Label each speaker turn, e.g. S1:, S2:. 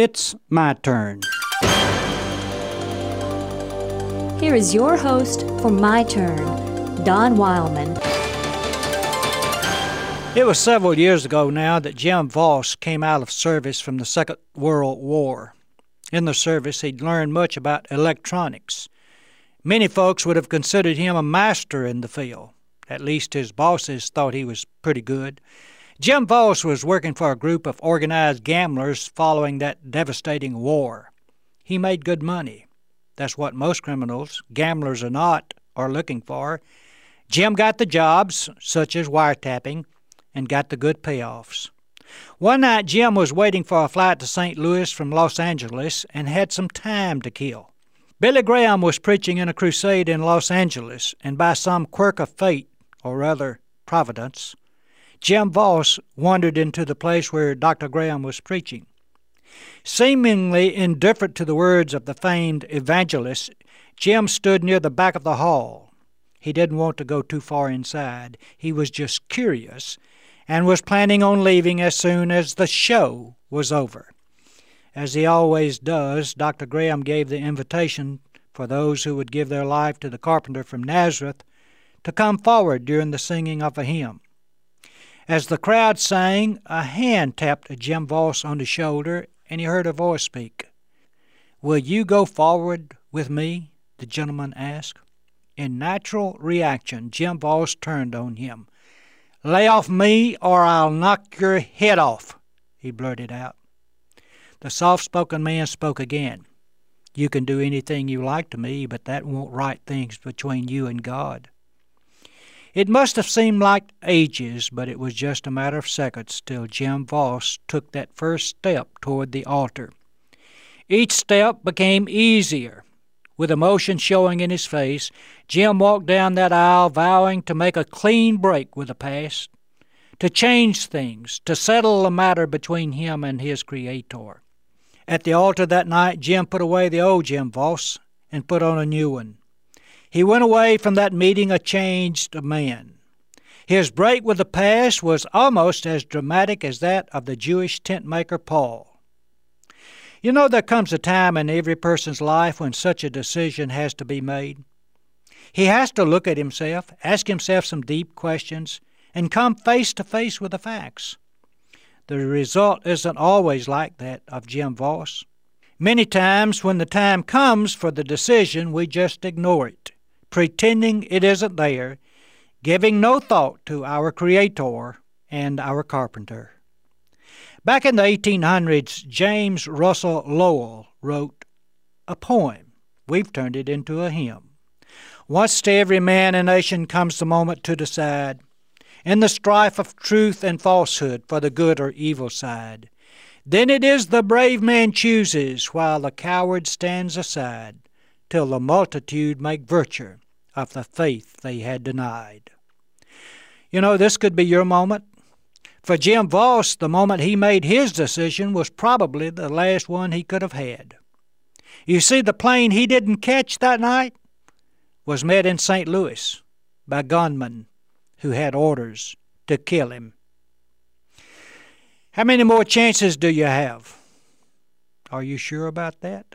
S1: It's my turn.
S2: Here is your host for My Turn, Don Wildman.
S1: It was several years ago now that Jim Vaus came out of service from the Second World War. In the service, he'd learned much about electronics. Many folks would have considered him a master in the field. At least his bosses thought he was pretty good. Jim Vaus was working for a group of organized gamblers following that devastating war. He made good money. That's what most criminals, gamblers or not, are looking for. Jim got the jobs, such as wiretapping, and got the good payoffs. One night, Jim was waiting for a flight to St. Louis from Los Angeles and had some time to kill. Billy Graham was preaching in a crusade in Los Angeles, and by some quirk of fate, or rather providence, Jim Vaus wandered into the place where Dr. Graham was preaching. Seemingly indifferent to the words of the famed evangelist, Jim stood near the back of the hall. He didn't want to go too far inside. He was just curious and was planning on leaving as soon as the show was over. As he always does, Dr. Graham gave the invitation for those who would give their life to the carpenter from Nazareth to come forward during the singing of a hymn. As the crowd sang, a hand tapped Jim Vaus on the shoulder, and he heard a voice speak. Will you go forward with me? the gentleman asked. In natural reaction, Jim Vaus turned on him. Lay off me, or I'll knock your head off, he blurted out. The soft spoken man spoke again. You can do anything you like to me, but that won't right things between you and God. It must have seemed like ages, but it was just a matter of seconds till Jim Vaus took that first step toward the altar. Each step became easier. With emotion showing in his face, Jim walked down that aisle vowing to make a clean break with the past, to change things, to settle the matter between him and his Creator. At the altar that night, Jim put away the old Jim Vaus and put on a new one. He went away from that meeting a changed man. His break with the past was almost as dramatic as that of the Jewish tent maker Paul. You know, there comes a time in every person's life when such a decision has to be made. He has to look at himself, ask himself some deep questions, and come face to face with the facts. The result isn't always like that of Jim Vaus. Many times, when the time comes for the decision, we just ignore it pretending it isn't there, giving no thought to our Creator and our Carpenter. Back in the 1800s, James Russell Lowell wrote a poem. We've turned it into a hymn. Once to every man and nation comes the moment to decide, in the strife of truth and falsehood for the good or evil side. Then it is the brave man chooses, while the coward stands aside till the multitude make virtue of the faith they had denied. You know, this could be your moment. For Jim Vaus, the moment he made his decision was probably the last one he could have had. You see, the plane he didn't catch that night was met in St. Louis by gunmen who had orders to kill him. How many more chances do you have? Are you sure about that?